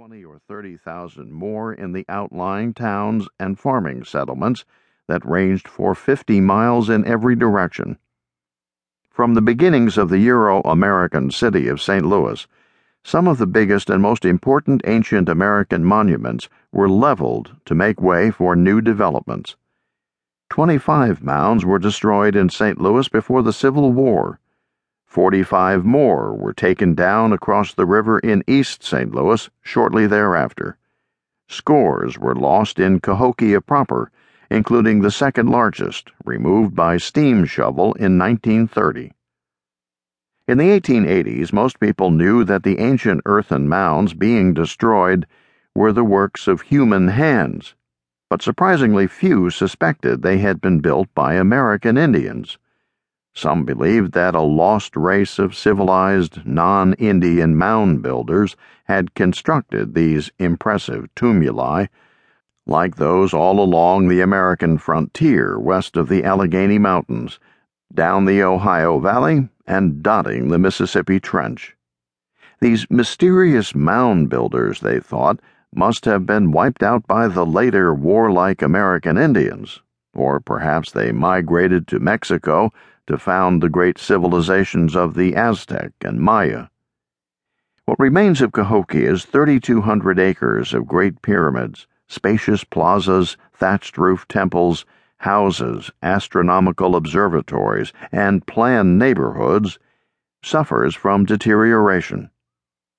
20 or 30,000 more in the outlying towns and farming settlements that ranged for 50 miles in every direction. From the beginnings of the Euro American city of St. Louis, some of the biggest and most important ancient American monuments were leveled to make way for new developments. 25 mounds were destroyed in St. Louis before the Civil War. 45 more were taken down across the river in East St. Louis shortly thereafter. Scores were lost in Cahokia proper, including the second largest, removed by steam shovel in 1930. In the 1880s, most people knew that the ancient earthen mounds being destroyed were the works of human hands, but surprisingly few suspected they had been built by American Indians. Some believed that a lost race of civilized, non Indian mound builders had constructed these impressive tumuli, like those all along the American frontier west of the Allegheny Mountains, down the Ohio Valley, and dotting the Mississippi Trench. These mysterious mound builders, they thought, must have been wiped out by the later warlike American Indians, or perhaps they migrated to Mexico to found the great civilizations of the Aztec and Maya. What remains of Cahokia is 3,200 acres of great pyramids, spacious plazas, thatched roof temples, houses, astronomical observatories, and planned neighborhoods, suffers from deterioration.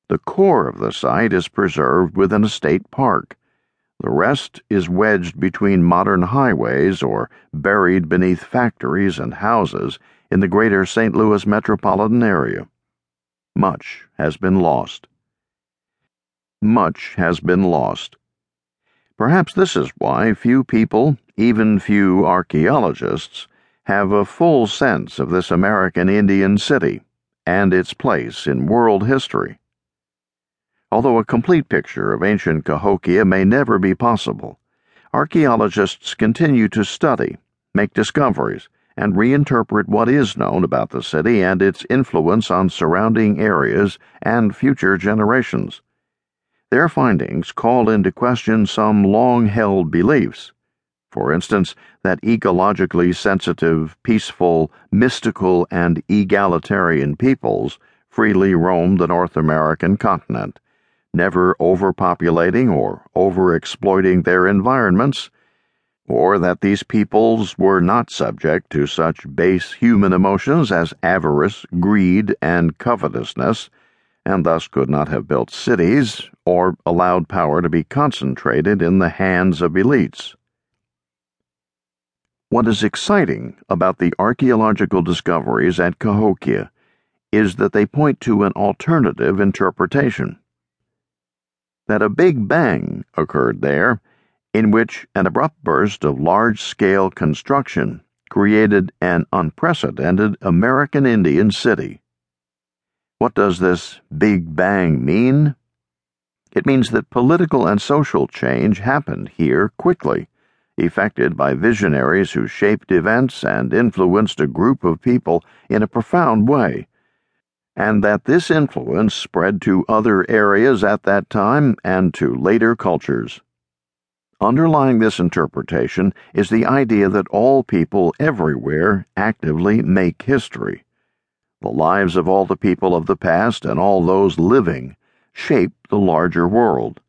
The core of the site is preserved within a state park. The rest is wedged between modern highways or buried beneath factories and houses in the greater St. Louis metropolitan area. Much has been lost. Much has been lost. Perhaps this is why few people, even few archaeologists, have a full sense of this American Indian city and its place in world history. Although a complete picture of ancient Cahokia may never be possible, archaeologists continue to study, make discoveries, and reinterpret what is known about the city and its influence on surrounding areas and future generations. Their findings call into question some long held beliefs. For instance, that ecologically sensitive, peaceful, mystical, and egalitarian peoples freely roam the North American continent never overpopulating or overexploiting their environments, or that these peoples were not subject to such base human emotions as avarice, greed, and covetousness, and thus could not have built cities or allowed power to be concentrated in the hands of elites. What is exciting about the archaeological discoveries at Cahokia is that they point to an alternative interpretation that a big bang occurred there, in which an abrupt burst of large scale construction created an unprecedented American Indian city. What does this Big Bang mean? It means that political and social change happened here quickly, effected by visionaries who shaped events and influenced a group of people in a profound way and that this influence spread to other areas at that time and to later cultures. Underlying this interpretation is the idea that all people everywhere actively make history. The lives of all the people of the past and all those living shape the larger world.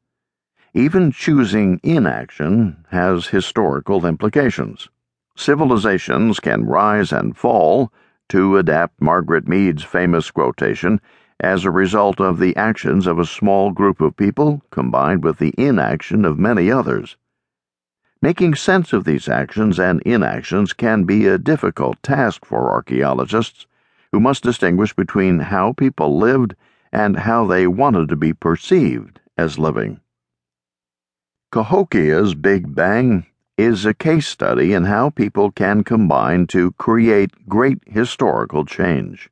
Even choosing inaction has historical implications. Civilizations can rise and fall to adapt Margaret Mead's famous quotation, as a result of the actions of a small group of people combined with the inaction of many others. Making sense of these actions and inactions can be a difficult task for archaeologists, who must distinguish between how people lived and how they wanted to be perceived as living. Cahokia's Big Bang is a case study in how people can combine to create great historical change.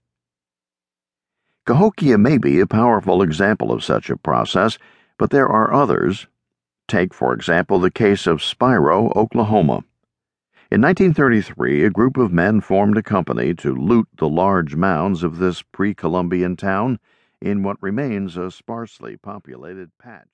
Cahokia may be a powerful example of such a process, but there are others. Take, for example, the case of Spiro, Oklahoma. In 1933, a group of men formed a company to loot the large mounds of this pre Columbian town in what remains a sparsely populated patch.